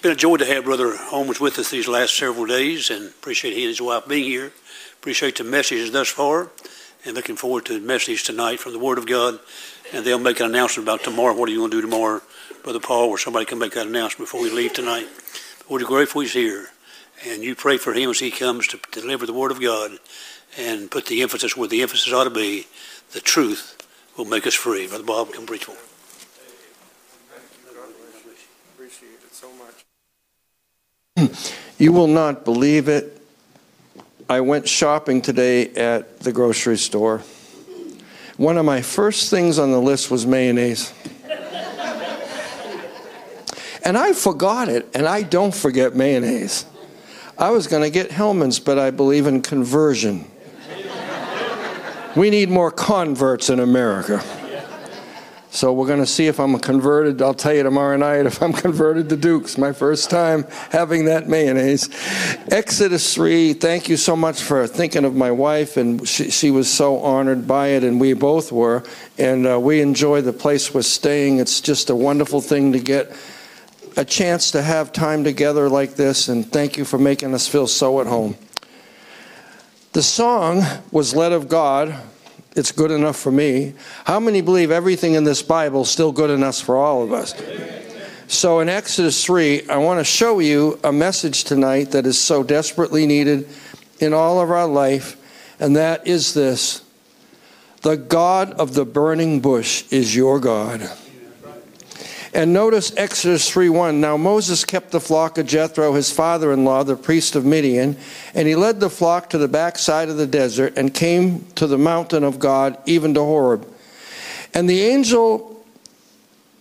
been a joy to have Brother Holmes with us these last several days and appreciate he and his wife being here. Appreciate the messages thus far and looking forward to the message tonight from the Word of God. And they'll make an announcement about tomorrow. What are you going to do tomorrow, Brother Paul, or somebody can make that announcement before we leave tonight. But we're grateful he's here. And you pray for him as he comes to deliver the Word of God and put the emphasis where the emphasis ought to be. The truth will make us free. Brother Bob, come preach for him. Appreciate it so much. You will not believe it. I went shopping today at the grocery store. One of my first things on the list was mayonnaise. and I forgot it, and I don't forget mayonnaise. I was going to get Hellmann's, but I believe in conversion. we need more converts in America. So we're going to see if I'm converted. I'll tell you tomorrow night if I'm converted to Duke's. My first time having that mayonnaise. Exodus 3, thank you so much for thinking of my wife. And she, she was so honored by it, and we both were. And uh, we enjoy the place we're staying. It's just a wonderful thing to get a chance to have time together like this. And thank you for making us feel so at home. The song was led of God it's good enough for me. How many believe everything in this Bible is still good enough for all of us? So in Exodus 3, I want to show you a message tonight that is so desperately needed in all of our life, and that is this The God of the burning bush is your God. And notice Exodus 3:1. Now Moses kept the flock of Jethro, his father-in-law, the priest of Midian, and he led the flock to the backside of the desert and came to the mountain of God, even to Horeb. And the angel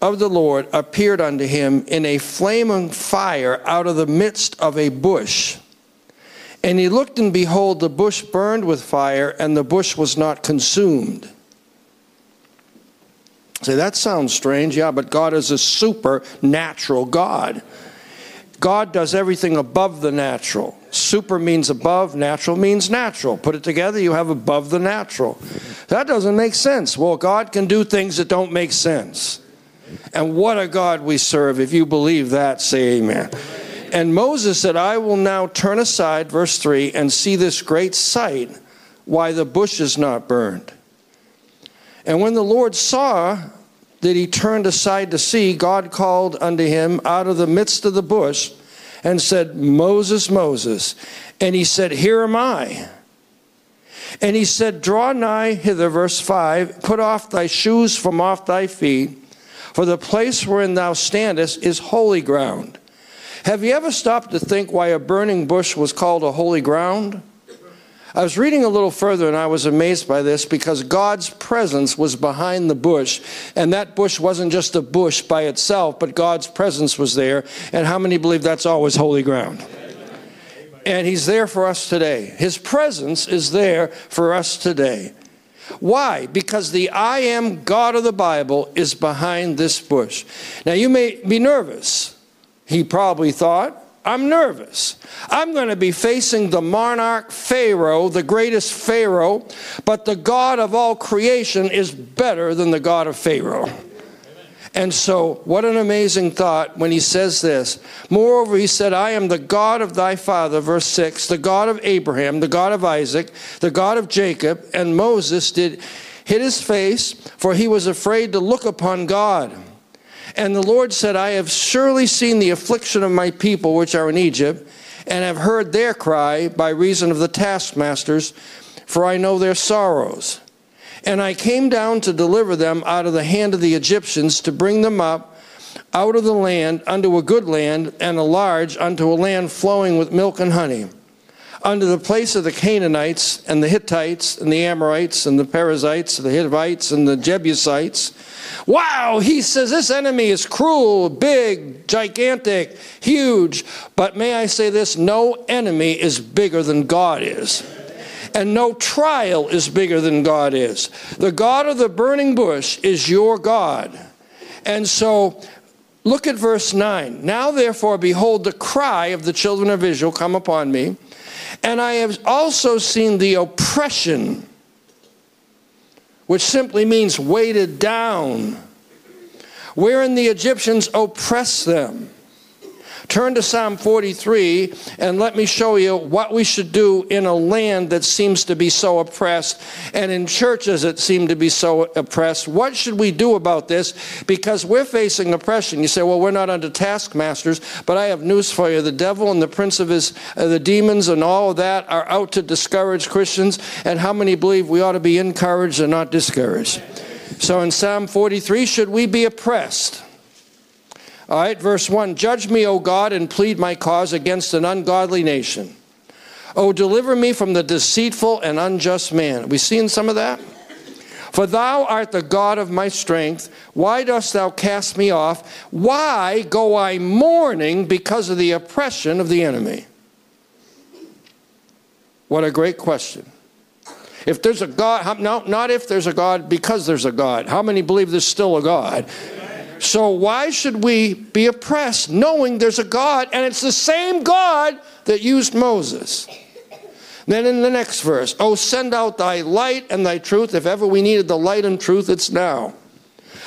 of the Lord appeared unto him in a flaming fire out of the midst of a bush. And he looked, and behold, the bush burned with fire, and the bush was not consumed. Say, that sounds strange. Yeah, but God is a supernatural God. God does everything above the natural. Super means above, natural means natural. Put it together, you have above the natural. That doesn't make sense. Well, God can do things that don't make sense. And what a God we serve. If you believe that, say amen. And Moses said, I will now turn aside, verse 3, and see this great sight, why the bush is not burned. And when the Lord saw that he turned aside to see, God called unto him out of the midst of the bush and said, Moses, Moses. And he said, Here am I. And he said, Draw nigh hither, verse 5, put off thy shoes from off thy feet, for the place wherein thou standest is holy ground. Have you ever stopped to think why a burning bush was called a holy ground? I was reading a little further and I was amazed by this because God's presence was behind the bush. And that bush wasn't just a bush by itself, but God's presence was there. And how many believe that's always holy ground? And He's there for us today. His presence is there for us today. Why? Because the I am God of the Bible is behind this bush. Now you may be nervous. He probably thought, I'm nervous. I'm going to be facing the monarch Pharaoh, the greatest Pharaoh, but the God of all creation is better than the God of Pharaoh. And so, what an amazing thought when he says this. Moreover, he said, I am the God of thy father, verse 6, the God of Abraham, the God of Isaac, the God of Jacob. And Moses did hid his face, for he was afraid to look upon God. And the Lord said, I have surely seen the affliction of my people which are in Egypt, and have heard their cry by reason of the taskmasters, for I know their sorrows. And I came down to deliver them out of the hand of the Egyptians, to bring them up out of the land unto a good land, and a large unto a land flowing with milk and honey unto the place of the Canaanites and the Hittites and the Amorites and the Perizzites, and the Hivites and the Jebusites. Wow, he says this enemy is cruel, big, gigantic, huge. But may I say this no enemy is bigger than God is. And no trial is bigger than God is. The God of the burning bush is your God. And so look at verse 9. Now therefore, behold, the cry of the children of Israel come upon me and I have also seen the oppression, which simply means weighted down, wherein the Egyptians oppress them. Turn to Psalm 43 and let me show you what we should do in a land that seems to be so oppressed and in churches that seem to be so oppressed. What should we do about this? Because we're facing oppression. You say, well, we're not under taskmasters, but I have news for you. The devil and the prince of his, uh, the demons and all of that are out to discourage Christians. And how many believe we ought to be encouraged and not discouraged? So in Psalm 43, should we be oppressed? All right, verse 1 Judge me, O God, and plead my cause against an ungodly nation. O deliver me from the deceitful and unjust man. Have we seen some of that? For thou art the God of my strength. Why dost thou cast me off? Why go I mourning because of the oppression of the enemy? What a great question. If there's a God, no, not if there's a God, because there's a God. How many believe there's still a God? So why should we be oppressed knowing there's a God and it's the same God that used Moses? Then in the next verse, oh, send out thy light and thy truth. If ever we needed the light and truth, it's now.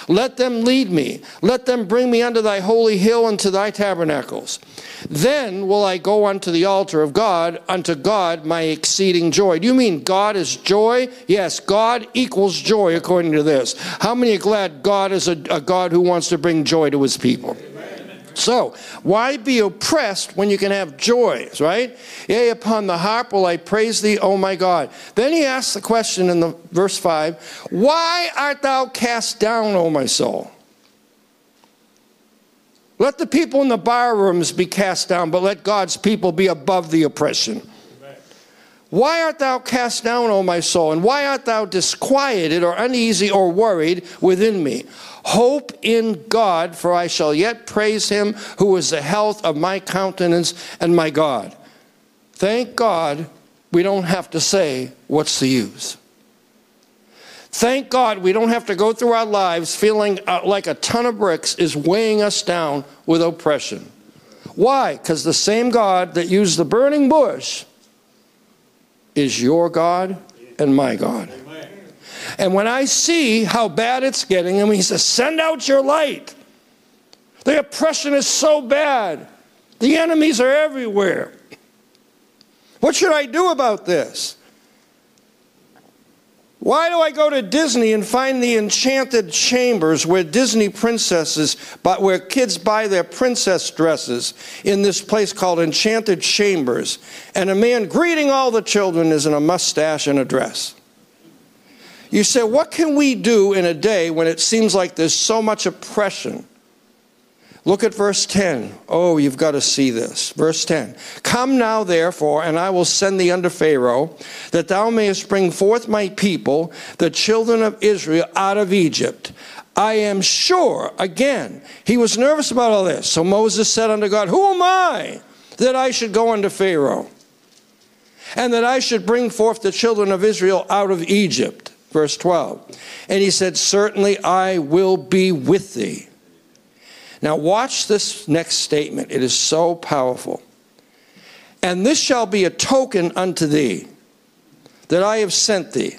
Let them lead me. Let them bring me unto thy holy hill and to thy tabernacles. Then will I go unto the altar of God, unto God my exceeding joy. Do you mean God is joy? Yes, God equals joy according to this. How many are glad God is a, a God who wants to bring joy to his people? So, why be oppressed when you can have joy, right? Yea, upon the harp will I praise thee, O my God. Then he asks the question in the verse 5 Why art thou cast down, O my soul? Let the people in the bar rooms be cast down, but let God's people be above the oppression. Why art thou cast down, O my soul? And why art thou disquieted or uneasy or worried within me? Hope in God, for I shall yet praise him who is the health of my countenance and my God. Thank God we don't have to say, What's the use? Thank God we don't have to go through our lives feeling uh, like a ton of bricks is weighing us down with oppression. Why? Because the same God that used the burning bush is your God and my God. And when I see how bad it's getting, and he says, Send out your light. The oppression is so bad. The enemies are everywhere. What should I do about this? Why do I go to Disney and find the enchanted chambers where Disney princesses, but where kids buy their princess dresses in this place called Enchanted Chambers, and a man greeting all the children is in a mustache and a dress? You say, what can we do in a day when it seems like there's so much oppression? Look at verse 10. Oh, you've got to see this. Verse 10 Come now, therefore, and I will send thee unto Pharaoh, that thou mayest bring forth my people, the children of Israel, out of Egypt. I am sure, again, he was nervous about all this. So Moses said unto God, Who am I that I should go unto Pharaoh? And that I should bring forth the children of Israel out of Egypt. Verse 12. And he said, Certainly I will be with thee now, watch this next statement. It is so powerful. And this shall be a token unto thee that I have sent thee.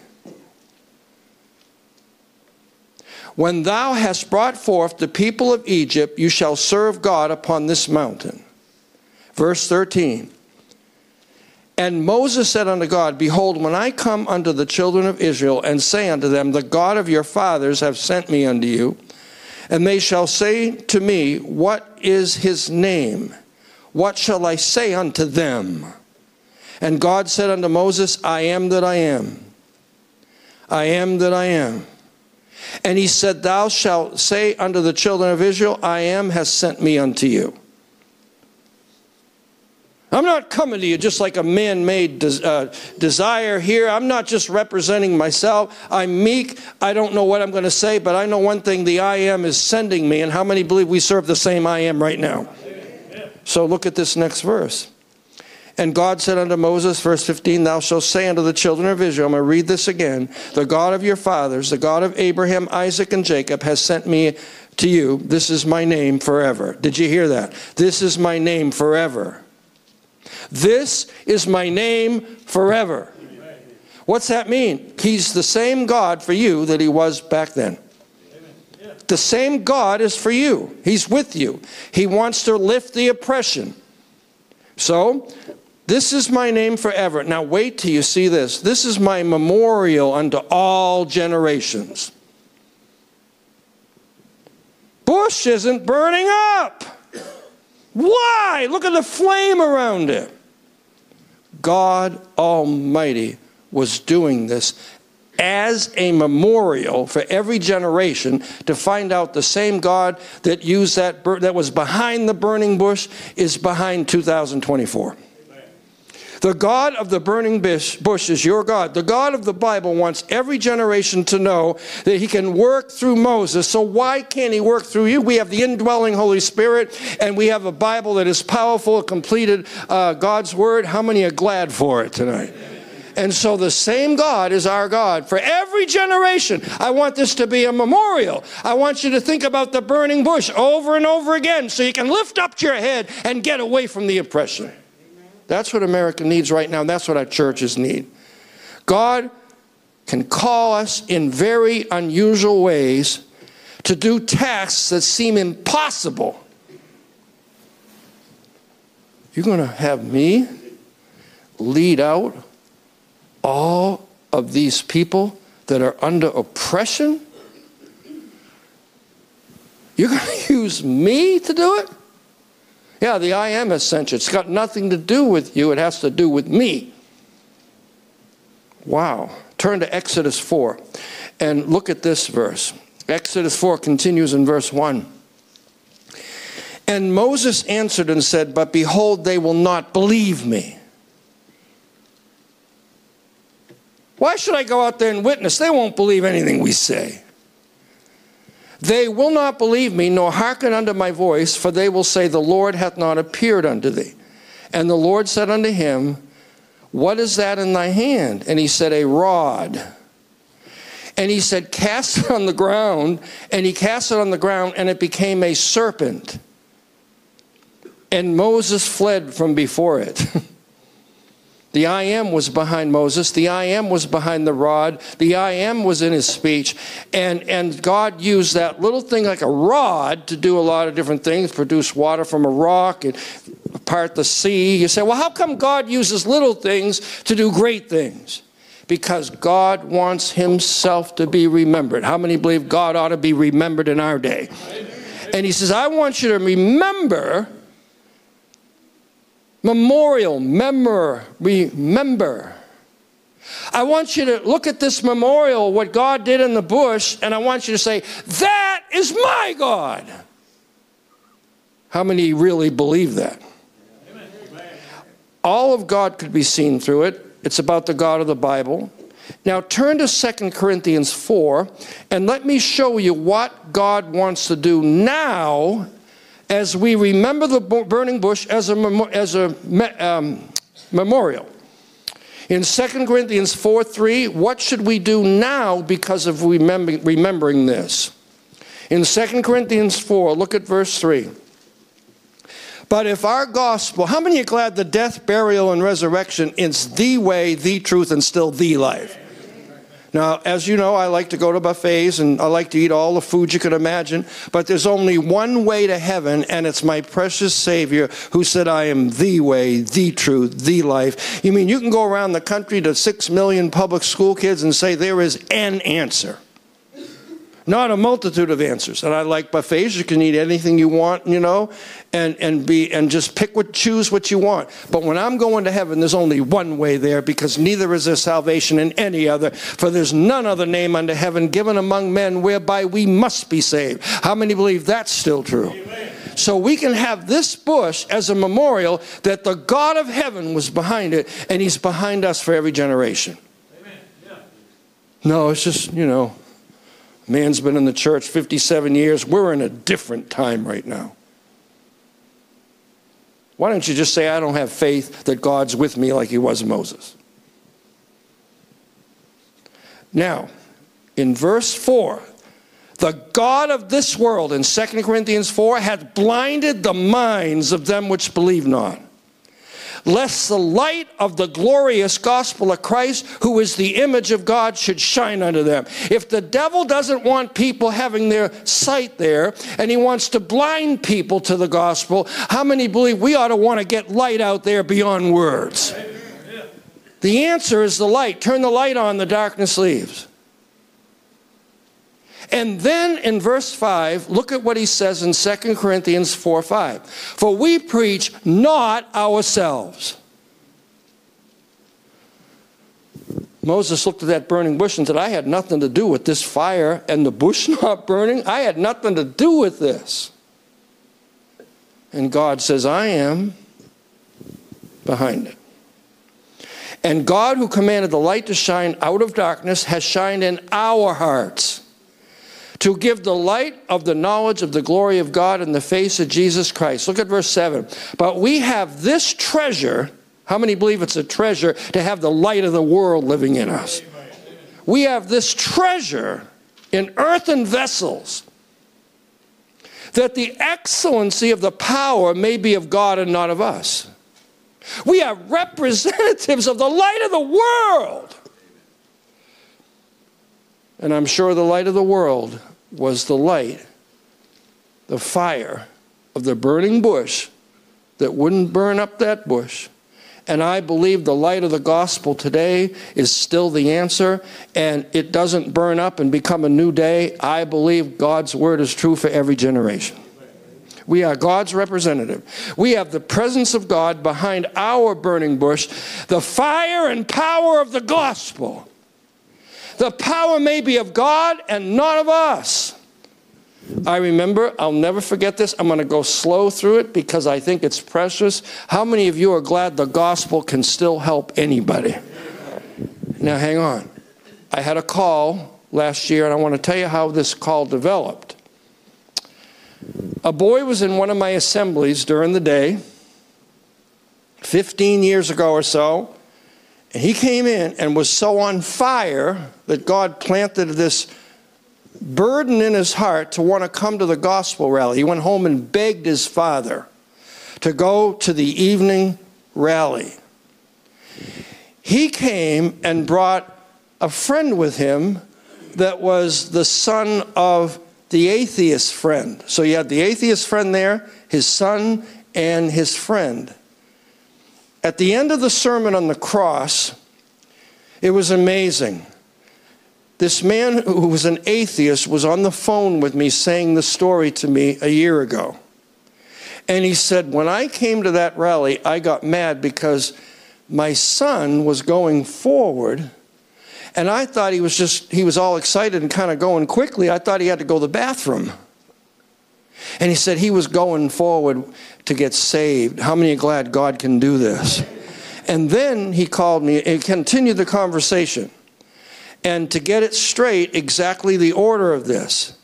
When thou hast brought forth the people of Egypt, you shall serve God upon this mountain. Verse 13. And Moses said unto God, Behold, when I come unto the children of Israel and say unto them, The God of your fathers have sent me unto you, and they shall say to me, What is his name? What shall I say unto them? And God said unto Moses, I am that I am. I am that I am. And he said, Thou shalt say unto the children of Israel, I am has sent me unto you. I'm not coming to you just like a man made des- uh, desire here. I'm not just representing myself. I'm meek. I don't know what I'm going to say, but I know one thing the I am is sending me. And how many believe we serve the same I am right now? So look at this next verse. And God said unto Moses, verse 15, Thou shalt say unto the children of Israel, I'm going to read this again. The God of your fathers, the God of Abraham, Isaac, and Jacob, has sent me to you. This is my name forever. Did you hear that? This is my name forever. This is my name forever. What's that mean? He's the same God for you that he was back then. the same God is for you. He's with you. He wants to lift the oppression. So, this is my name forever. Now, wait till you see this. This is my memorial unto all generations. Bush isn't burning up. Why? Look at the flame around it. God Almighty was doing this as a memorial for every generation to find out the same God that used that that was behind the burning bush is behind 2024. The God of the burning bush, bush is your God. The God of the Bible wants every generation to know that He can work through Moses. So, why can't He work through you? We have the indwelling Holy Spirit, and we have a Bible that is powerful, completed uh, God's Word. How many are glad for it tonight? And so the same God is our God for every generation. I want this to be a memorial. I want you to think about the burning bush over and over again so you can lift up your head and get away from the oppression. That's what America needs right now. And that's what our churches need. God can call us in very unusual ways to do tasks that seem impossible. You're going to have me lead out all of these people that are under oppression? You're going to use me to do it? Yeah, the I am has sent you. It's got nothing to do with you, it has to do with me. Wow. Turn to Exodus 4 and look at this verse. Exodus 4 continues in verse 1. And Moses answered and said, But behold, they will not believe me. Why should I go out there and witness? They won't believe anything we say. They will not believe me, nor hearken unto my voice, for they will say, The Lord hath not appeared unto thee. And the Lord said unto him, What is that in thy hand? And he said, A rod. And he said, Cast it on the ground. And he cast it on the ground, and it became a serpent. And Moses fled from before it. The I am was behind Moses. The I am was behind the rod. The I am was in his speech. And, and God used that little thing like a rod to do a lot of different things, produce water from a rock and part the sea. You say, well, how come God uses little things to do great things? Because God wants himself to be remembered. How many believe God ought to be remembered in our day? And he says, I want you to remember memorial, memor, remember. I want you to look at this memorial, what God did in the bush, and I want you to say, That is my God. How many really believe that? All of God could be seen through it. It's about the God of the Bible. Now turn to 2 Corinthians 4 and let me show you what God wants to do now as we remember the burning bush as a, as a um, memorial. In 2 Corinthians 4 3, what should we do now because of remember, remembering this? In 2 Corinthians 4, look at verse 3. But if our gospel, how many are glad the death, burial, and resurrection is the way, the truth, and still the life? Now, as you know, I like to go to buffets and I like to eat all the food you can imagine, but there's only one way to heaven, and it's my precious Savior who said, I am the way, the truth, the life. You mean you can go around the country to six million public school kids and say there is an answer? Not a multitude of answers. And I like buffets. You can eat anything you want, you know, and, and be and just pick what choose what you want. But when I'm going to heaven, there's only one way there because neither is there salvation in any other. For there's none other name under heaven given among men whereby we must be saved. How many believe that's still true? Amen. So we can have this bush as a memorial that the God of heaven was behind it, and He's behind us for every generation. Yeah. No, it's just, you know, Man's been in the church 57 years. We're in a different time right now. Why don't you just say, I don't have faith that God's with me like he was Moses? Now, in verse 4, the God of this world in 2 Corinthians 4 hath blinded the minds of them which believe not lest the light of the glorious gospel of Christ, who is the image of God, should shine unto them. If the devil doesn't want people having their sight there and he wants to blind people to the gospel, how many believe we ought to want to get light out there beyond words? The answer is the light. Turn the light on, the darkness leaves. And then in verse 5, look at what he says in 2 Corinthians 4 5. For we preach not ourselves. Moses looked at that burning bush and said, I had nothing to do with this fire and the bush not burning. I had nothing to do with this. And God says, I am behind it. And God, who commanded the light to shine out of darkness, has shined in our hearts to give the light of the knowledge of the glory of God in the face of Jesus Christ. Look at verse 7. But we have this treasure. How many believe it's a treasure to have the light of the world living in us? We have this treasure in earthen vessels that the excellency of the power may be of God and not of us. We are representatives of the light of the world. And I'm sure the light of the world was the light, the fire of the burning bush that wouldn't burn up that bush. And I believe the light of the gospel today is still the answer, and it doesn't burn up and become a new day. I believe God's word is true for every generation. We are God's representative. We have the presence of God behind our burning bush, the fire and power of the gospel. The power may be of God and not of us. I remember, I'll never forget this. I'm going to go slow through it because I think it's precious. How many of you are glad the gospel can still help anybody? Now, hang on. I had a call last year, and I want to tell you how this call developed. A boy was in one of my assemblies during the day, 15 years ago or so, and he came in and was so on fire that God planted this burden in his heart to want to come to the gospel rally. He went home and begged his father to go to the evening rally. He came and brought a friend with him that was the son of the atheist friend. So you had the atheist friend there, his son, and his friend. At the end of the sermon on the cross, it was amazing. This man who was an atheist was on the phone with me saying the story to me a year ago. And he said, When I came to that rally, I got mad because my son was going forward. And I thought he was just, he was all excited and kind of going quickly. I thought he had to go to the bathroom. And he said he was going forward to get saved. How many are glad God can do this? And then he called me and continued the conversation. And to get it straight, exactly the order of this.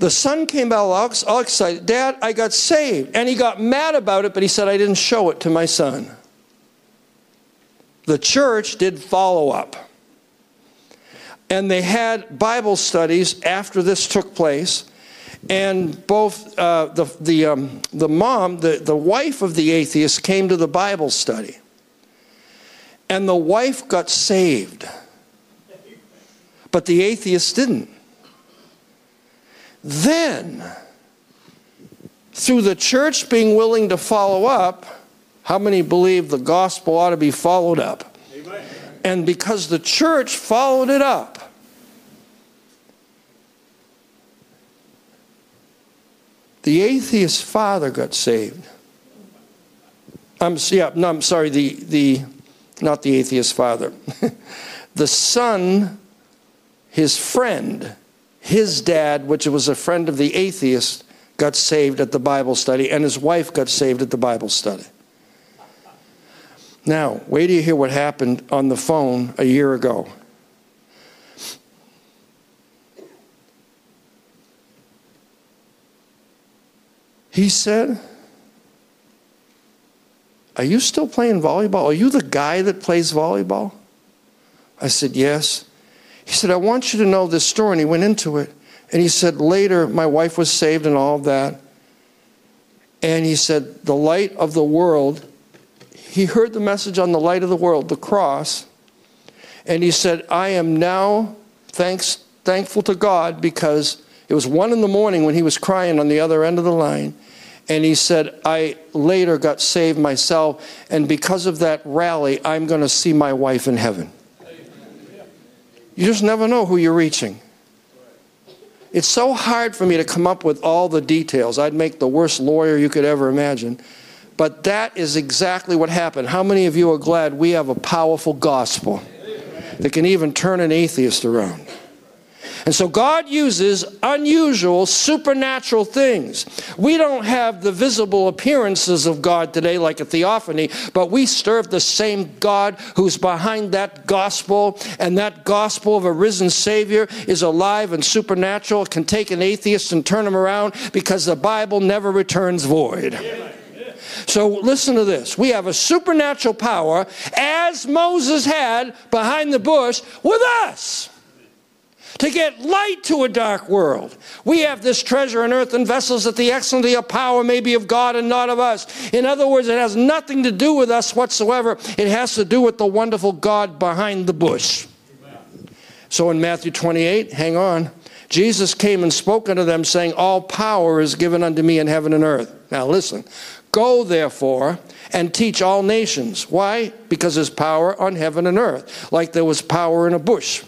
The son came out all excited. Dad, I got saved. And he got mad about it, but he said, I didn't show it to my son. The church did follow up. And they had Bible studies after this took place. And both uh, the, the, um, the mom, the, the wife of the atheist, came to the Bible study and the wife got saved. But the atheist didn't. Then, through the church being willing to follow up, how many believe the gospel ought to be followed up? Amen. And because the church followed it up, the atheist father got saved. I'm, yeah, no, I'm sorry, the, the not the atheist father. the son, his friend, his dad, which was a friend of the atheist, got saved at the Bible study, and his wife got saved at the Bible study. Now, wait till you hear what happened on the phone a year ago. He said, are you still playing volleyball? Are you the guy that plays volleyball? I said, Yes. He said, I want you to know this story. And he went into it. And he said, Later, my wife was saved and all of that. And he said, The light of the world. He heard the message on the light of the world, the cross. And he said, I am now thanks, thankful to God because it was one in the morning when he was crying on the other end of the line. And he said, I later got saved myself, and because of that rally, I'm going to see my wife in heaven. You just never know who you're reaching. It's so hard for me to come up with all the details. I'd make the worst lawyer you could ever imagine. But that is exactly what happened. How many of you are glad we have a powerful gospel that can even turn an atheist around? And so God uses unusual, supernatural things. We don't have the visible appearances of God today like a theophany, but we serve the same God who's behind that gospel. And that gospel of a risen Savior is alive and supernatural. Can take an atheist and turn him around because the Bible never returns void. So listen to this. We have a supernatural power, as Moses had behind the bush, with us to get light to a dark world. We have this treasure in earthen vessels that the excellency of power may be of God and not of us. In other words, it has nothing to do with us whatsoever. It has to do with the wonderful God behind the bush. So in Matthew 28, hang on. Jesus came and spoke unto them, saying, All power is given unto me in heaven and earth. Now listen. Go therefore and teach all nations. Why? Because there's power on heaven and earth, like there was power in a bush.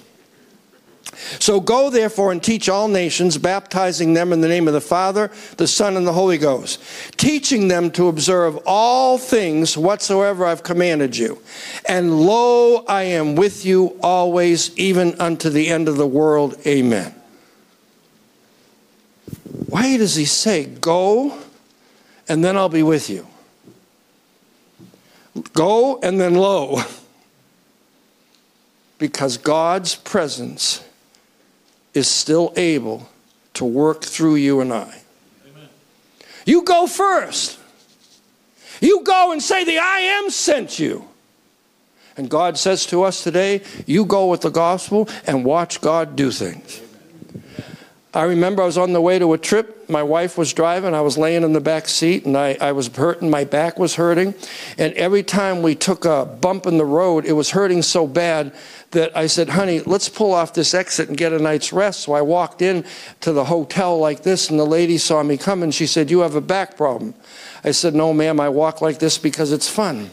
So go therefore and teach all nations, baptizing them in the name of the Father, the Son, and the Holy Ghost, teaching them to observe all things whatsoever I've commanded you. And lo, I am with you always, even unto the end of the world. Amen. Why does he say, Go, and then I'll be with you? Go, and then lo. Because God's presence is still able to work through you and I. Amen. You go first. You go and say, The I am sent you. And God says to us today, You go with the gospel and watch God do things. I remember I was on the way to a trip. My wife was driving. I was laying in the back seat and I, I was hurting. My back was hurting. And every time we took a bump in the road, it was hurting so bad that I said, honey, let's pull off this exit and get a night's rest. So I walked in to the hotel like this, and the lady saw me coming. She said, You have a back problem. I said, No, ma'am, I walk like this because it's fun.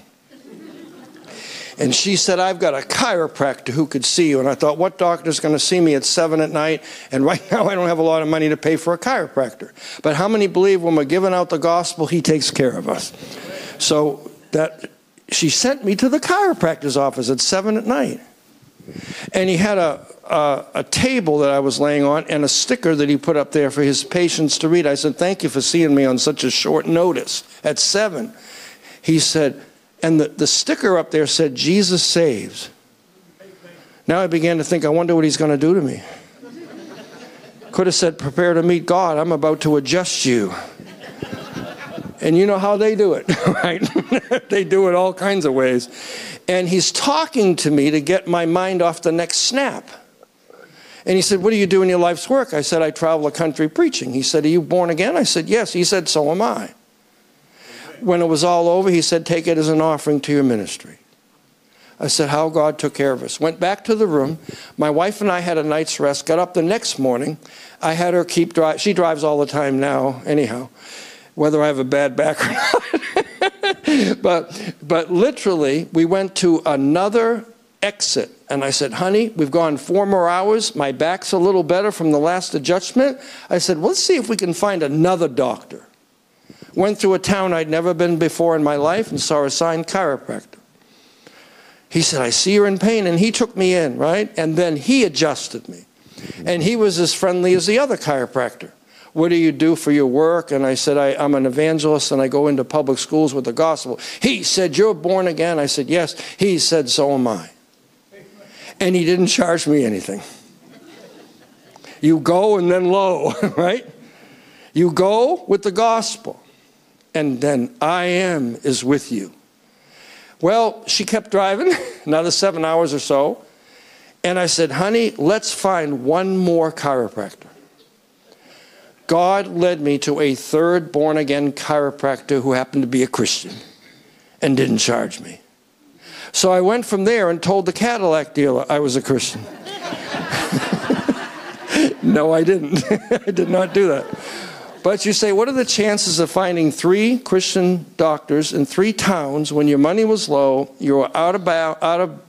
And she said, I've got a chiropractor who could see you. And I thought, what doctor's going to see me at 7 at night? And right now, I don't have a lot of money to pay for a chiropractor. But how many believe when we're giving out the gospel, he takes care of us? So that she sent me to the chiropractor's office at 7 at night. And he had a, a, a, table that I was laying on and a sticker that he put up there for his patients to read. I said, Thank you for seeing me on such a short notice at seven. He said, and the, the sticker up there said, Jesus saves. Now I began to think, I wonder what he's going to do to me. Could have said, Prepare to meet God. I'm about to adjust you. And you know how they do it, right? they do it all kinds of ways and he's talking to me to get my mind off the next snap. And he said, What do you do in your life's work? I said, I travel the country preaching. He said, Are you born again? I said, Yes. He said, So am I. When it was all over, he said, Take it as an offering to your ministry. I said, How God took care of us. Went back to the room. My wife and I had a night's rest. Got up the next morning. I had her keep drive. She drives all the time now, anyhow, whether I have a bad back or not. but, but literally, we went to another exit. And I said, honey, we've gone four more hours. My back's a little better from the last adjustment. I said, well, let's see if we can find another doctor. Went through a town I'd never been before in my life and saw a signed chiropractor. He said, I see you're in pain. And he took me in, right? And then he adjusted me. And he was as friendly as the other chiropractor. What do you do for your work? And I said, I, am an evangelist and I go into public schools with the gospel. He said, You're born again? I said, Yes. He said, So am I. And he didn't charge me anything. You go and then lo, right? You go with the gospel, and then I am is with you. Well, she kept driving, another seven hours or so. And I said, honey, let's find one more chiropractor. God led me to a third born again chiropractor who happened to be a Christian and didn't charge me. So I went from there and told the Cadillac dealer I was a Christian. no, I didn't. I did not do that. But you say, what are the chances of finding three Christian doctors in three towns when your money was low, you were out of, out of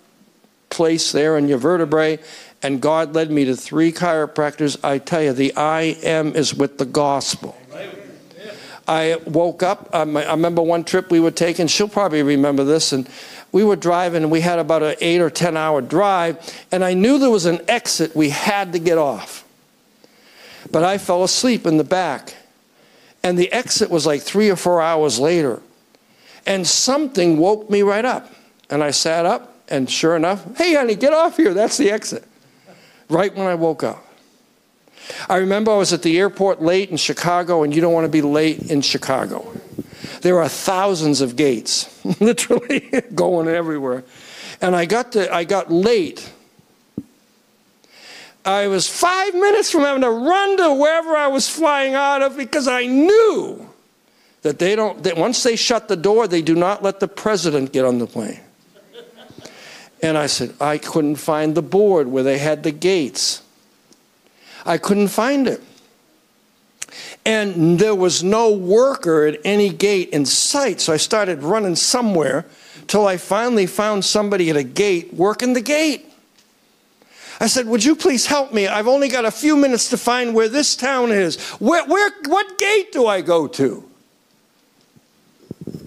place there in your vertebrae, and God led me to three chiropractors? I tell you, the I am is with the gospel. I woke up. I remember one trip we were taking. She'll probably remember this. And we were driving, and we had about an eight or ten hour drive. And I knew there was an exit we had to get off. But I fell asleep in the back. And the exit was like three or four hours later. And something woke me right up. And I sat up, and sure enough, hey, honey, get off here. That's the exit. Right when I woke up. I remember I was at the airport late in Chicago, and you don't want to be late in Chicago. There are thousands of gates, literally going everywhere. And I got, to, I got late I was five minutes from having to run to wherever I was flying out of because I knew that they don't, that once they shut the door, they do not let the president get on the plane. And I said, I couldn't find the board where they had the gates. I couldn't find it. And there was no worker at any gate in sight, so I started running somewhere till I finally found somebody at a gate working the gate. I said, Would you please help me? I've only got a few minutes to find where this town is. Where, where, what gate do I go to?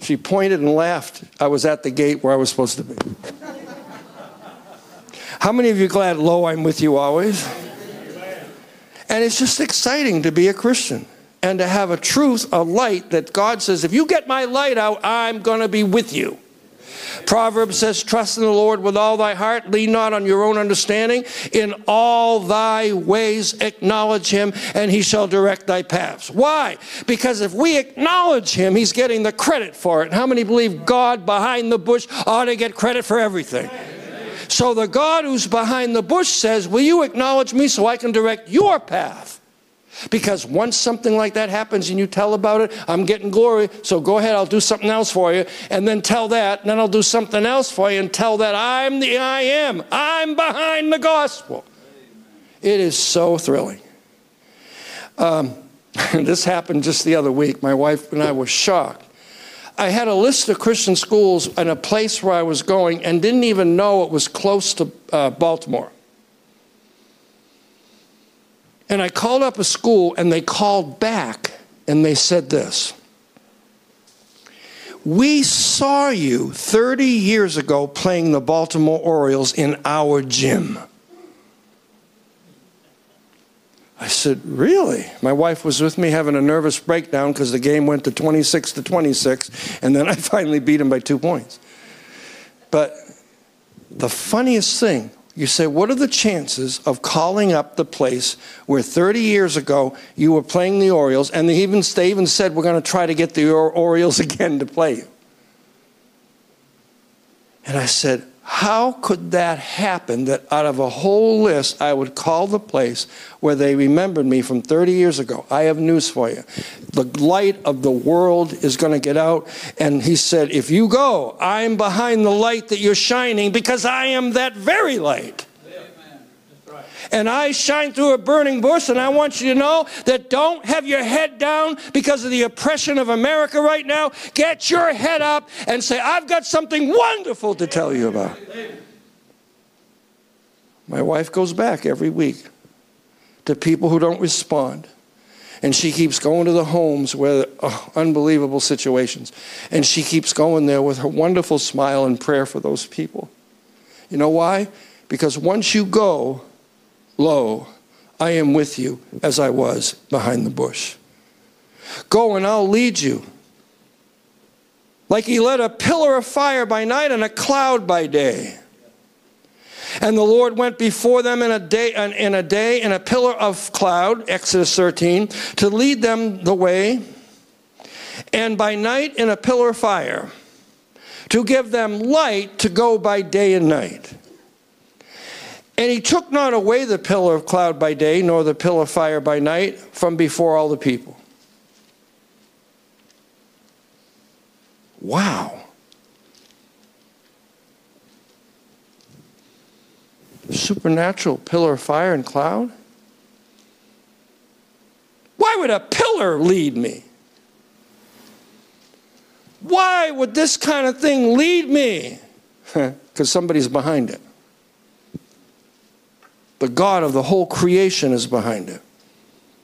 She pointed and laughed. I was at the gate where I was supposed to be. How many of you glad, lo, I'm with you always? And it's just exciting to be a Christian and to have a truth, a light that God says, if you get my light out, I'm going to be with you. Proverbs says, Trust in the Lord with all thy heart, lean not on your own understanding. In all thy ways acknowledge him, and he shall direct thy paths. Why? Because if we acknowledge him, he's getting the credit for it. How many believe God behind the bush ought to get credit for everything? So the God who's behind the bush says, Will you acknowledge me so I can direct your path? Because once something like that happens and you tell about it, I'm getting glory, so go ahead, I'll do something else for you. And then tell that, and then I'll do something else for you and tell that I'm the I am. I'm behind the gospel. It is so thrilling. Um, this happened just the other week. My wife and I were shocked. I had a list of Christian schools and a place where I was going and didn't even know it was close to uh, Baltimore. And I called up a school and they called back and they said this We saw you 30 years ago playing the Baltimore Orioles in our gym. I said, Really? My wife was with me having a nervous breakdown because the game went to 26 to 26, and then I finally beat him by two points. But the funniest thing you say, what are the chances of calling up the place where 30 years ago you were playing the Orioles, and they even, they even said, we're going to try to get the Orioles again to play you? And I said, how could that happen that out of a whole list, I would call the place where they remembered me from 30 years ago? I have news for you. The light of the world is going to get out. And he said, If you go, I'm behind the light that you're shining because I am that very light and I shine through a burning bush. And I want you to know that don't have your head down because of the oppression of America right now. Get your head up and say, I've got something wonderful to tell you about. My wife goes back every week to people who don't respond. And she keeps going to the homes where oh, unbelievable situations. And she keeps going there with her wonderful smile and prayer for those people. You know why? Because once you go, Lo, I am with you as I was behind the bush. Go and I'll lead you. Like he led a pillar of fire by night and a cloud by day. And the Lord went before them in a day, in a day in a pillar of cloud, Exodus 13, to lead them the way, and by night in a pillar of fire, to give them light to go by day and night And he took not away the pillar of cloud by day, nor the pillar of fire by night from before all the people. Wow. Supernatural pillar of fire and cloud? Why would a pillar lead me? Why would this kind of thing lead me? Because somebody's behind it. The God of the whole creation is behind it.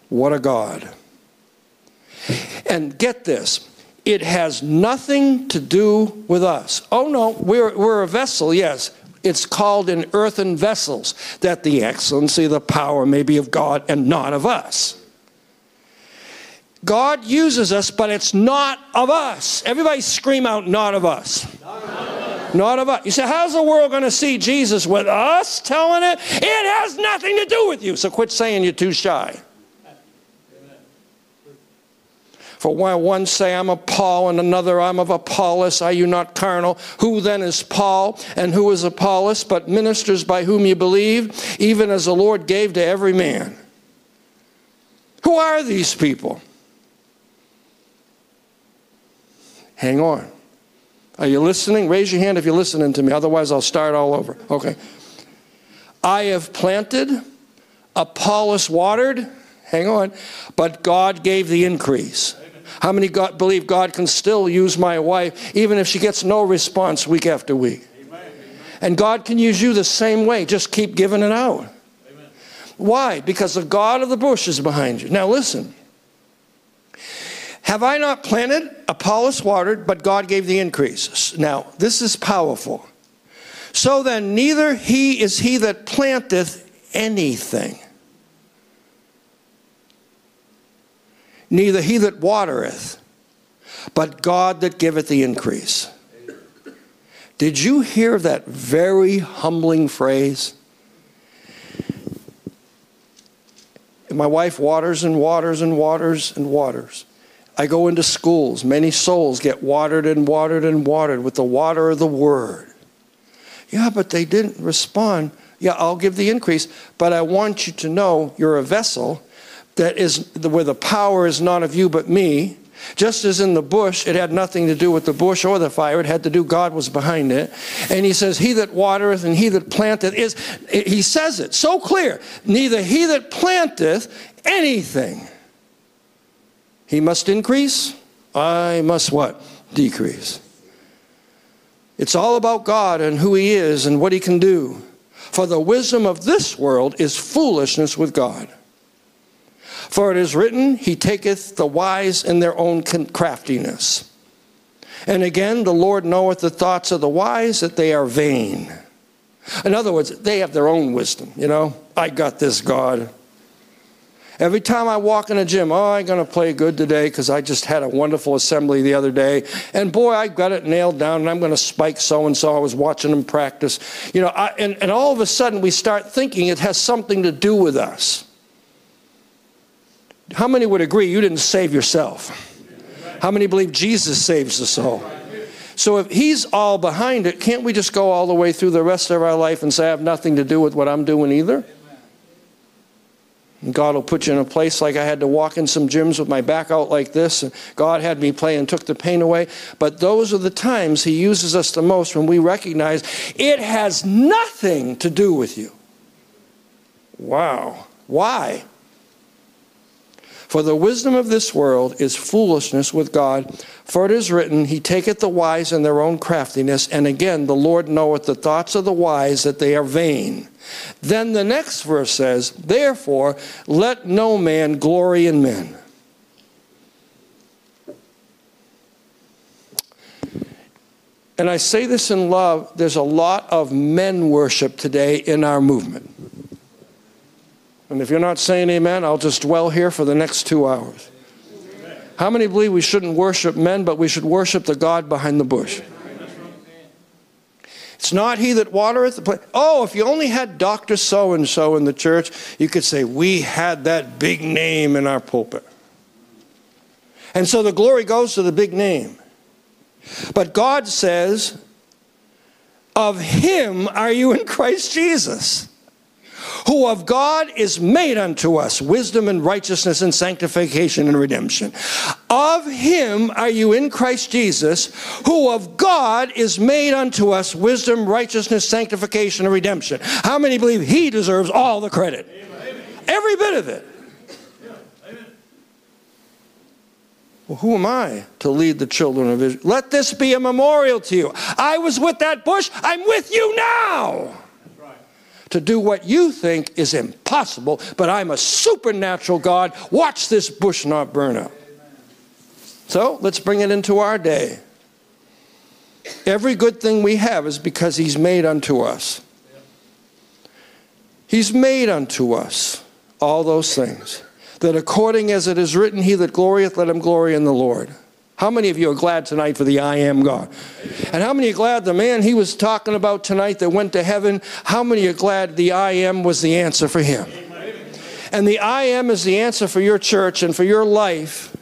What a God. And get this it has nothing to do with us. Oh no, we're, we're a vessel, yes. It's called in earthen vessels, that the excellency, the power may be of God and not of us. God uses us, but it's not of us. Everybody scream out, not of us. Not of us. Not of us. You say, how's the world going to see Jesus with us telling it? It has nothing to do with you. So quit saying you're too shy. For while one say, I'm of Paul, and another, I'm of Apollos, are you not carnal? Who then is Paul, and who is Apollos, but ministers by whom you believe, even as the Lord gave to every man? Who are these people? Hang on. Are you listening? Raise your hand if you're listening to me. Otherwise, I'll start all over. Okay. I have planted, Apollos watered. Hang on. But God gave the increase. How many God, believe God can still use my wife even if she gets no response week after week? And God can use you the same way. Just keep giving it out. Amen. Why? Because the God of the bush is behind you. Now listen. Have I not planted? Apollos watered, but God gave the increase. Now, this is powerful. So then, neither he is he that planteth anything neither he that watereth, but God that giveth the increase. Did you hear that very humbling phrase? My wife waters and waters and waters and waters. I go into schools. Many souls get watered and watered and watered with the water of the word. Yeah, but they didn't respond. Yeah, I'll give the increase, but I want you to know you're a vessel that is where the power is not of you but me. Just as in the bush, it had nothing to do with the bush or the fire. It had to do, God was behind it. And he says, He that watereth and he that planteth is, he says it so clear, neither he that planteth anything. He must increase, I must what? Decrease. It's all about God and who he is and what he can do. For the wisdom of this world is foolishness with God. For it is written, He taketh the wise in their own craftiness. And again, the Lord knoweth the thoughts of the wise, that they are vain. In other words, they have their own wisdom. You know, I got this, God. Every time I walk in a gym, oh, I'm going to play good today because I just had a wonderful assembly the other day. And boy, I got it nailed down and I'm going to spike so and so. I was watching them practice. You know, I, and, and all of a sudden we start thinking it has something to do with us. How many would agree you didn't save yourself? How many believe Jesus saves the soul? So if he's all behind it, can't we just go all the way through the rest of our life and say, I have nothing to do with what I'm doing either? God will put you in a place like I had to walk in some gyms with my back out like this, and God had me play and took the pain away. But those are the times He uses us the most when we recognize it has nothing to do with you. Wow. Why? For the wisdom of this world is foolishness with God. For it is written, He taketh the wise in their own craftiness. And again, the Lord knoweth the thoughts of the wise, that they are vain. Then the next verse says, Therefore, let no man glory in men. And I say this in love, there's a lot of men worship today in our movement. And if you're not saying amen, I'll just dwell here for the next two hours. How many believe we shouldn't worship men, but we should worship the God behind the bush? It's not he that watereth the plant. Oh, if you only had Dr. So and so in the church, you could say, We had that big name in our pulpit. And so the glory goes to the big name. But God says, Of him are you in Christ Jesus. Who of God is made unto us wisdom and righteousness and sanctification and redemption. Of him are you in Christ Jesus, who of God is made unto us wisdom, righteousness, sanctification, and redemption. How many believe he deserves all the credit? Amen. Every bit of it. Well, who am I to lead the children of Israel? Let this be a memorial to you. I was with that bush, I'm with you now. To do what you think is impossible, but I'm a supernatural God. Watch this bush not burn up. So let's bring it into our day. Every good thing we have is because He's made unto us. He's made unto us all those things that according as it is written, He that glorieth, let him glory in the Lord. How many of you are glad tonight for the I am God? And how many are glad the man he was talking about tonight that went to heaven, how many are glad the I am was the answer for him? And the I am is the answer for your church and for your life.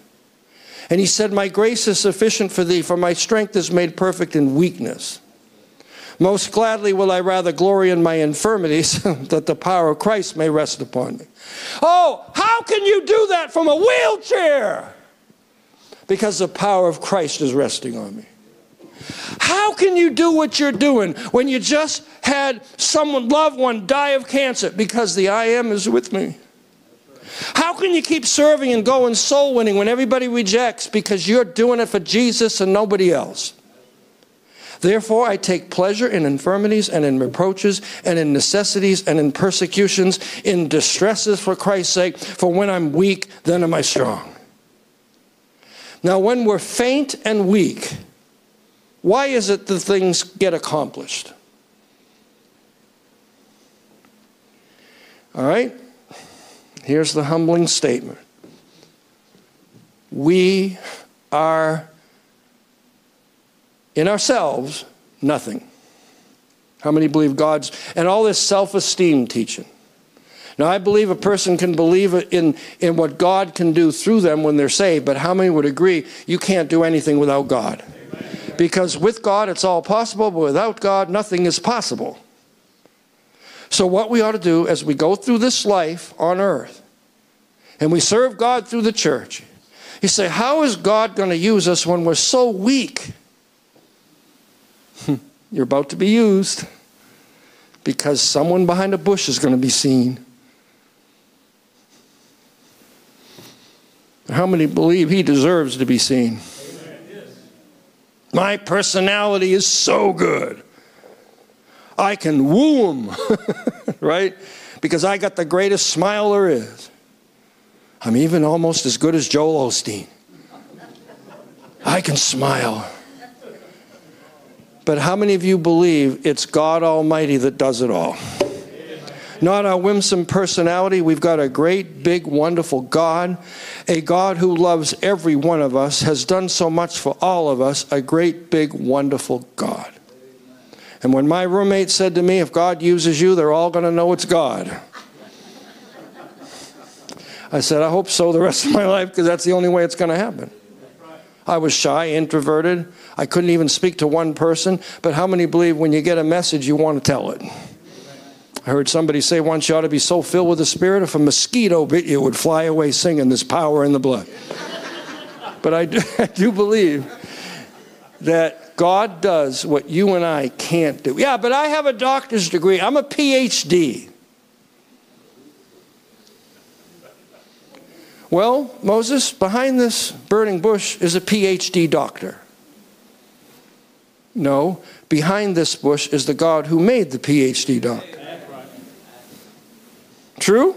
And he said, My grace is sufficient for thee, for my strength is made perfect in weakness. Most gladly will I rather glory in my infirmities, that the power of Christ may rest upon me. Oh, how can you do that from a wheelchair? Because the power of Christ is resting on me. How can you do what you're doing when you just had someone, loved one, die of cancer? Because the I am is with me. How can you keep serving and going soul winning when everybody rejects because you're doing it for Jesus and nobody else? Therefore, I take pleasure in infirmities and in reproaches and in necessities and in persecutions, in distresses for Christ's sake. For when I'm weak, then am I strong. Now, when we're faint and weak, why is it that things get accomplished? All right? Here's the humbling statement We are in ourselves, nothing. How many believe God's, and all this self esteem teaching? Now, I believe a person can believe in, in what God can do through them when they're saved, but how many would agree you can't do anything without God? Because with God it's all possible, but without God nothing is possible. So, what we ought to do as we go through this life on earth and we serve God through the church, you say, How is God going to use us when we're so weak? You're about to be used because someone behind a bush is going to be seen. How many believe he deserves to be seen? My personality is so good. I can woo him, right? Because I got the greatest smile there is. I'm even almost as good as Joel Osteen. I can smile. But how many of you believe it's God Almighty that does it all? Not our whimsome personality. We've got a great, big, wonderful God, a God who loves every one of us, has done so much for all of us, a great, big, wonderful God. And when my roommate said to me, If God uses you, they're all going to know it's God. I said, I hope so the rest of my life because that's the only way it's going to happen. I was shy, introverted. I couldn't even speak to one person. But how many believe when you get a message, you want to tell it? I heard somebody say once you ought to be so filled with the Spirit, if a mosquito bit you, it would fly away singing, There's power in the blood. but I do, I do believe that God does what you and I can't do. Yeah, but I have a doctor's degree, I'm a PhD. Well, Moses, behind this burning bush is a PhD doctor. No, behind this bush is the God who made the PhD doctor. True?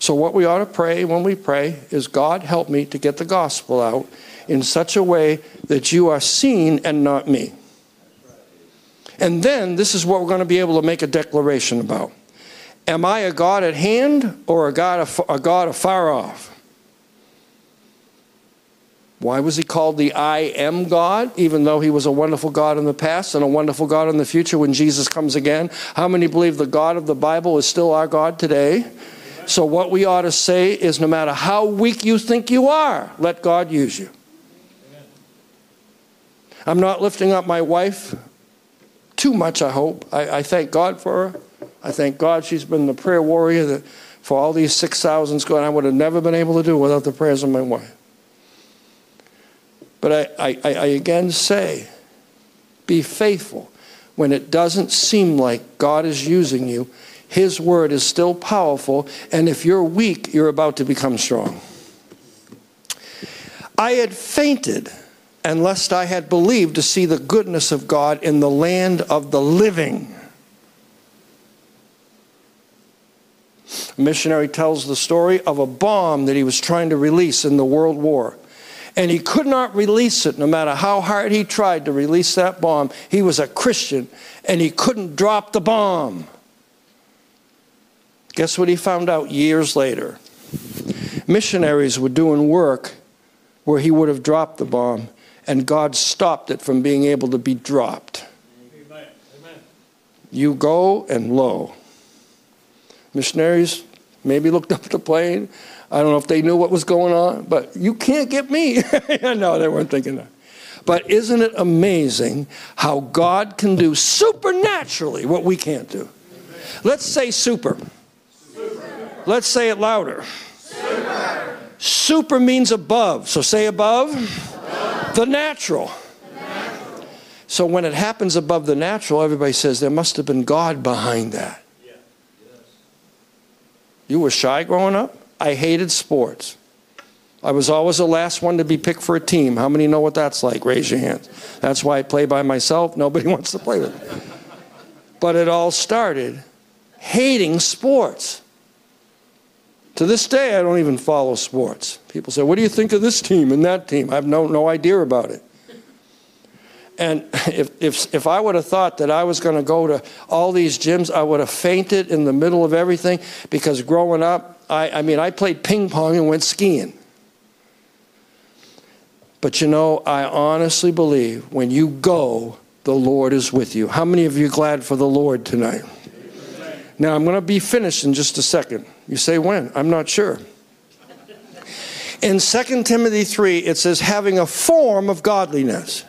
So, what we ought to pray when we pray is God, help me to get the gospel out in such a way that you are seen and not me. And then this is what we're going to be able to make a declaration about. Am I a God at hand or a God, a God afar off? Why was he called the I am God, even though he was a wonderful God in the past and a wonderful God in the future when Jesus comes again? How many believe the God of the Bible is still our God today? So, what we ought to say is no matter how weak you think you are, let God use you. I'm not lifting up my wife too much, I hope. I, I thank God for her. I thank God she's been the prayer warrior that for all these 6,000s going, I would have never been able to do without the prayers of my wife. But I, I, I again say, be faithful. When it doesn't seem like God is using you, His word is still powerful, and if you're weak, you're about to become strong. I had fainted unless I had believed to see the goodness of God in the land of the living. A missionary tells the story of a bomb that he was trying to release in the World War. And he could not release it no matter how hard he tried to release that bomb. He was a Christian and he couldn't drop the bomb. Guess what he found out years later? Missionaries were doing work where he would have dropped the bomb, and God stopped it from being able to be dropped. Amen. You go and lo. Missionaries maybe looked up at the plane. I don't know if they knew what was going on, but you can't get me. no, they weren't thinking that. But isn't it amazing how God can do supernaturally what we can't do? Let's say super. super. Let's say it louder. Super. super means above. So say above. above. The, natural. the natural. So when it happens above the natural, everybody says there must have been God behind that. You were shy growing up? I hated sports. I was always the last one to be picked for a team. How many know what that's like? Raise your hands. That's why I play by myself. Nobody wants to play with me. But it all started hating sports. To this day, I don't even follow sports. People say, What do you think of this team and that team? I have no, no idea about it. And if, if, if I would have thought that I was going to go to all these gyms, I would have fainted in the middle of everything because growing up, I, I mean, I played ping pong and went skiing. But you know, I honestly believe when you go, the Lord is with you. How many of you glad for the Lord tonight? Now, I'm going to be finished in just a second. You say when? I'm not sure. In 2 Timothy 3, it says, having a form of godliness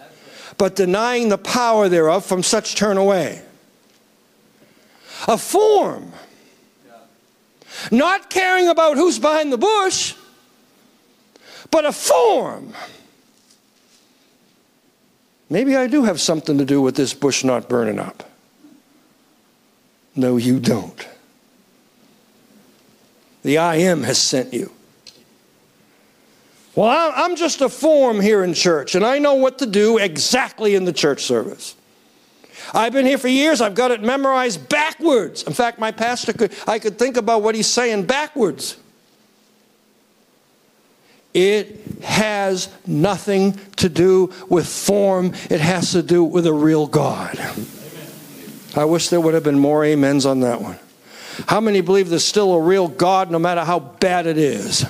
but denying the power thereof, from such turn away. A form. Not caring about who's behind the bush, but a form. Maybe I do have something to do with this bush not burning up. No, you don't. The I am has sent you. Well, I'm just a form here in church, and I know what to do exactly in the church service. I've been here for years. I've got it memorized backwards. In fact, my pastor could, I could think about what he's saying backwards. It has nothing to do with form, it has to do with a real God. Amen. I wish there would have been more amens on that one. How many believe there's still a real God no matter how bad it is?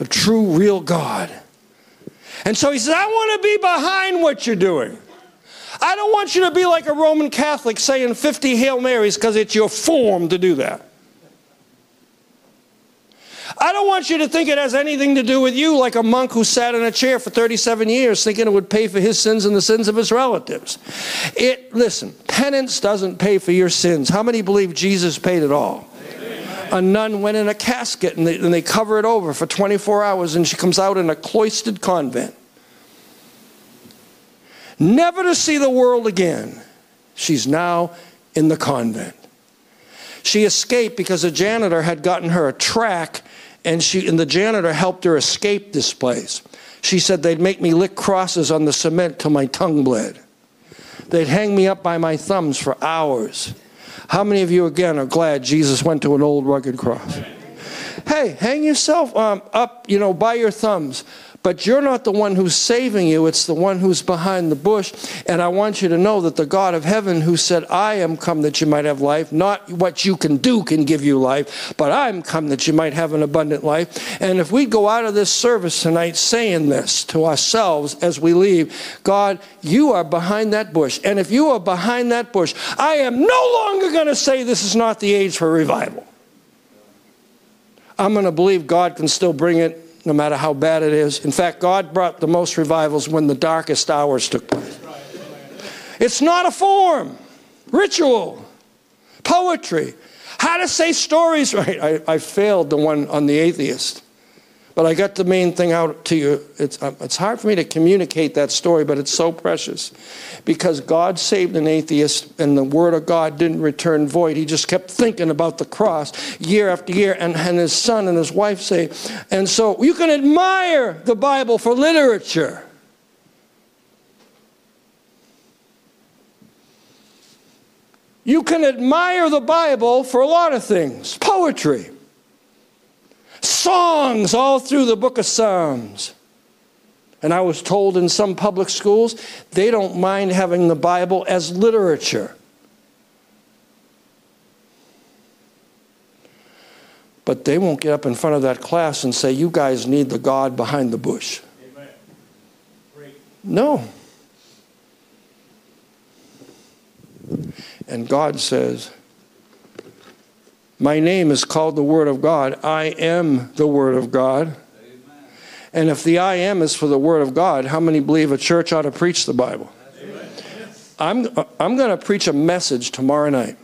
A true, real God. And so he says, I want to be behind what you're doing. I don't want you to be like a Roman Catholic saying 50 Hail Marys because it's your form to do that. I don't want you to think it has anything to do with you like a monk who sat in a chair for 37 years thinking it would pay for his sins and the sins of his relatives. It listen, penance doesn't pay for your sins. How many believe Jesus paid it all? A nun went in a casket and they, and they cover it over for 24 hours and she comes out in a cloistered convent. Never to see the world again. She's now in the convent. She escaped because a janitor had gotten her a track and, she, and the janitor helped her escape this place. She said they'd make me lick crosses on the cement till my tongue bled. They'd hang me up by my thumbs for hours. How many of you, again, are glad Jesus went to an old rugged cross? Hey, hang yourself um, up, you know, by your thumbs. But you're not the one who's saving you, it's the one who's behind the bush. And I want you to know that the God of heaven who said, I am come that you might have life, not what you can do can give you life, but I'm come that you might have an abundant life. And if we go out of this service tonight saying this to ourselves as we leave, God, you are behind that bush. And if you are behind that bush, I am no longer going to say this is not the age for revival. I'm going to believe God can still bring it no matter how bad it is. In fact, God brought the most revivals when the darkest hours took place. It's not a form. ritual, poetry, how to say stories right. I, I failed the one on the atheist. But I got the main thing out to you. It's, uh, it's hard for me to communicate that story, but it's so precious. Because God saved an atheist, and the Word of God didn't return void. He just kept thinking about the cross year after year, and, and his son and his wife say. And so you can admire the Bible for literature. You can admire the Bible for a lot of things poetry, songs all through the book of Psalms. And I was told in some public schools, they don't mind having the Bible as literature. But they won't get up in front of that class and say, You guys need the God behind the bush. No. And God says, My name is called the Word of God. I am the Word of God. And if the I am is for the Word of God, how many believe a church ought to preach the Bible? I'm, I'm going to preach a message tomorrow night.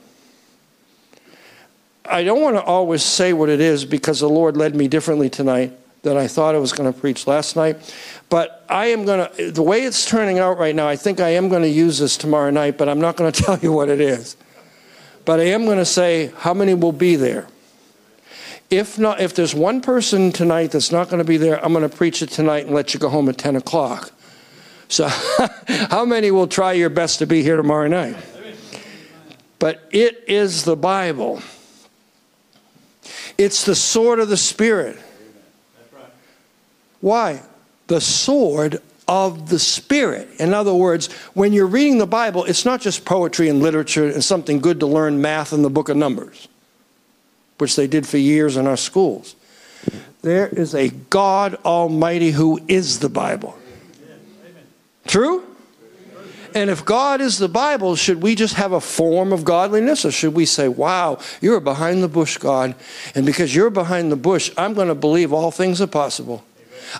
I don't want to always say what it is because the Lord led me differently tonight than I thought I was going to preach last night. But I am going to, the way it's turning out right now, I think I am going to use this tomorrow night, but I'm not going to tell you what it is. But I am going to say how many will be there. If not, if there's one person tonight that's not going to be there, I'm going to preach it tonight and let you go home at 10 o'clock. So, how many will try your best to be here tomorrow night? But it is the Bible. It's the sword of the Spirit. Why? The sword of the Spirit. In other words, when you're reading the Bible, it's not just poetry and literature and something good to learn math in the book of Numbers, which they did for years in our schools. There is a God Almighty who is the Bible. True? And if God is the Bible, should we just have a form of godliness? Or should we say, wow, you're behind the bush, God, and because you're behind the bush, I'm going to believe all things are possible?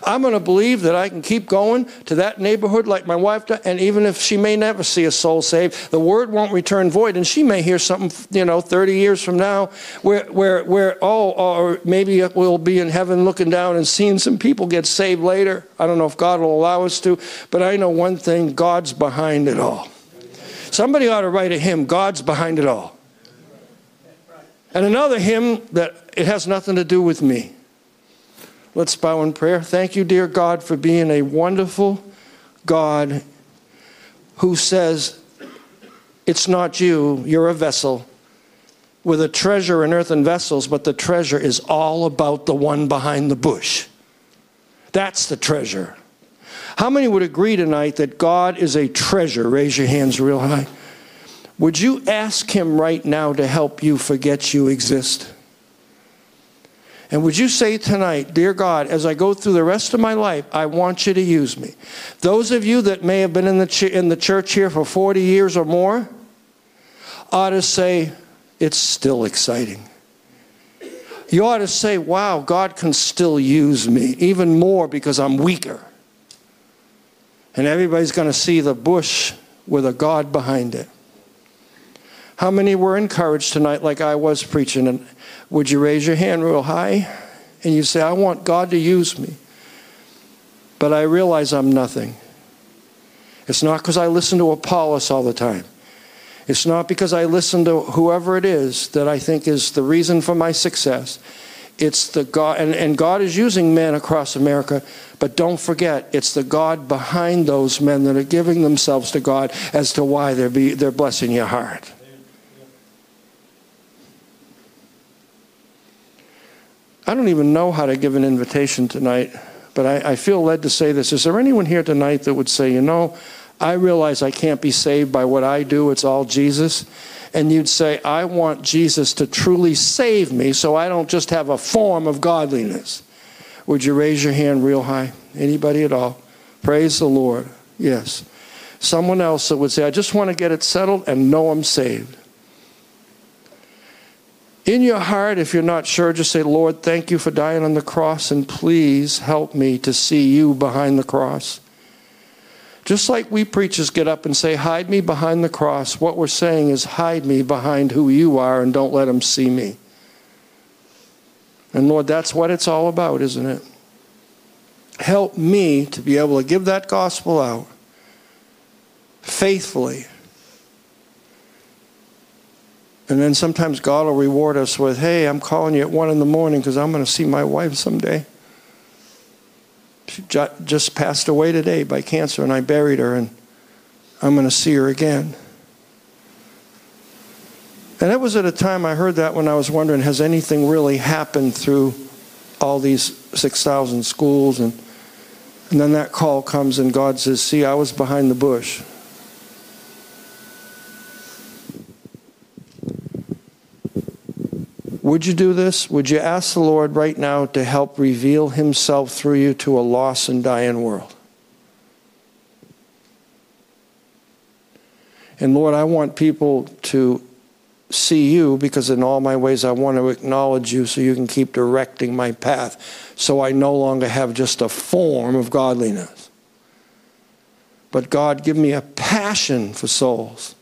I'm going to believe that I can keep going to that neighborhood like my wife does, and even if she may never see a soul saved, the word won't return void, and she may hear something, you know, 30 years from now, where, where, where oh, or maybe we'll be in heaven looking down and seeing some people get saved later. I don't know if God will allow us to, but I know one thing: God's behind it all. Somebody ought to write a hymn. God's behind it all. And another hymn that it has nothing to do with me. Let's bow in prayer. Thank you, dear God, for being a wonderful God who says, It's not you, you're a vessel with a treasure in earthen vessels, but the treasure is all about the one behind the bush. That's the treasure. How many would agree tonight that God is a treasure? Raise your hands real high. Would you ask Him right now to help you forget you exist? And would you say tonight, Dear God, as I go through the rest of my life, I want you to use me? Those of you that may have been in the, ch- in the church here for 40 years or more ought to say, It's still exciting. You ought to say, Wow, God can still use me, even more because I'm weaker. And everybody's going to see the bush with a God behind it. How many were encouraged tonight, like I was preaching? And would you raise your hand real high? And you say, I want God to use me. But I realize I'm nothing. It's not because I listen to Apollos all the time. It's not because I listen to whoever it is that I think is the reason for my success. It's the God, and, and God is using men across America, but don't forget, it's the God behind those men that are giving themselves to God as to why they're, be, they're blessing your heart. I don't even know how to give an invitation tonight, but I, I, feel led to say this. Is there anyone here tonight that would say, you know, I realize I can't be saved by what I do, it's all Jesus? And you'd say, I want Jesus to truly save me so I don't just have a form of godliness. Would you raise your hand real high? Anybody at all? Praise the Lord. Yes. Someone else that would say, I just want to get it settled and know I'm saved. In your heart, if you're not sure, just say, Lord, thank you for dying on the cross, and please help me to see you behind the cross. Just like we preachers get up and say, Hide me behind the cross, what we're saying is, Hide me behind who you are and don't let them see me. And Lord, that's what it's all about, isn't it? Help me to be able to give that gospel out faithfully. And then sometimes God will reward us with, hey, I'm calling you at one in the morning because I'm going to see my wife someday. She just passed away today by cancer, and I buried her, and I'm going to see her again. And it was at a time I heard that when I was wondering, has anything really happened through all these 6,000 schools? And, and then that call comes, and God says, See, I was behind the bush. Would you do this? Would you ask the Lord right now to help reveal Himself through you to a lost and dying world? And Lord, I want people to see you because in all my ways I want to acknowledge you so you can keep directing my path so I no longer have just a form of godliness. But God, give me a passion for souls.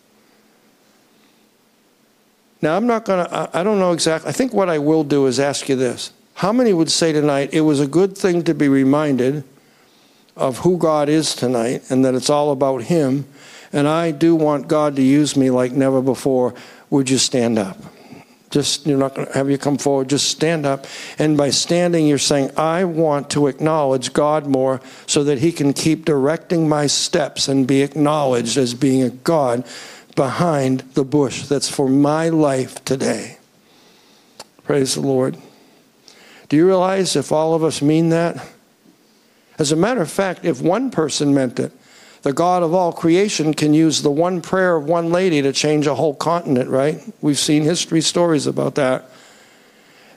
Now, I'm not going to, I don't know exactly, I think what I will do is ask you this. How many would say tonight it was a good thing to be reminded of who God is tonight and that it's all about Him? And I do want God to use me like never before. Would you stand up? Just, you're not going to have you come forward. Just stand up. And by standing, you're saying, I want to acknowledge God more so that He can keep directing my steps and be acknowledged as being a God behind the bush that's for my life today. Praise the Lord. Do you realize if all of us mean that? As a matter of fact, if one person meant it, the God of all creation can use the one prayer of one lady to change a whole continent, right? We've seen history stories about that.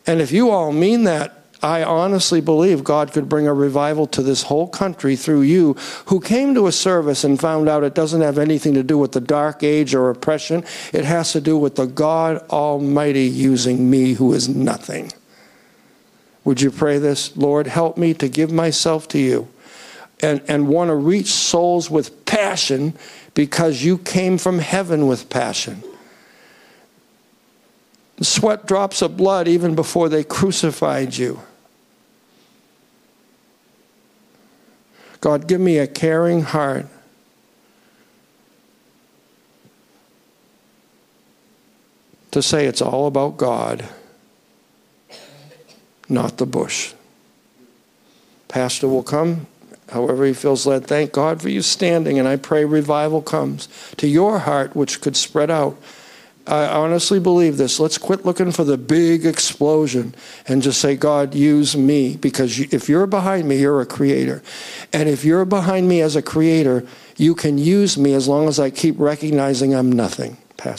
And if you all mean that, I honestly believe God could bring a revival to this whole country through you who came to a service and found out it doesn't have anything to do with the dark age or oppression. It has to do with the God Almighty using me who is nothing. Would you pray this? Lord, help me to give myself to you and, and want to reach souls with passion because you came from heaven with passion sweat drops of blood even before they crucified you. God, give me a caring heart. To say it's all about God, not the bush. Pastor will come however he feels led. Thank God for you standing, and I pray revival comes to your heart, which could spread out I honestly believe this. Let's quit looking for the big explosion and just say, God, use me. Because if you're behind me, you're a creator. And if you're behind me as a creator, you can use me as long as I keep recognizing I'm nothing.